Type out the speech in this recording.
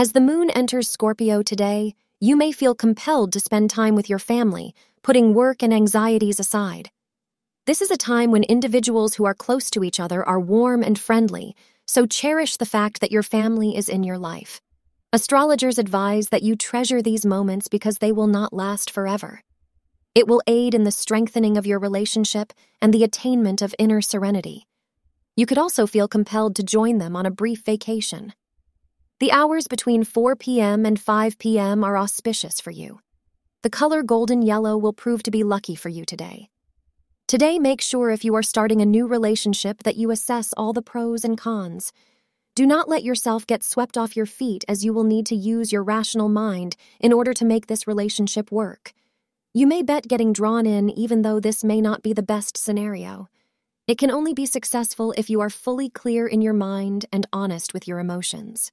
as the moon enters Scorpio today, you may feel compelled to spend time with your family, putting work and anxieties aside. This is a time when individuals who are close to each other are warm and friendly, so cherish the fact that your family is in your life. Astrologers advise that you treasure these moments because they will not last forever. It will aid in the strengthening of your relationship and the attainment of inner serenity. You could also feel compelled to join them on a brief vacation. The hours between 4 p.m. and 5 p.m. are auspicious for you. The color golden yellow will prove to be lucky for you today. Today, make sure if you are starting a new relationship that you assess all the pros and cons. Do not let yourself get swept off your feet as you will need to use your rational mind in order to make this relationship work. You may bet getting drawn in even though this may not be the best scenario. It can only be successful if you are fully clear in your mind and honest with your emotions.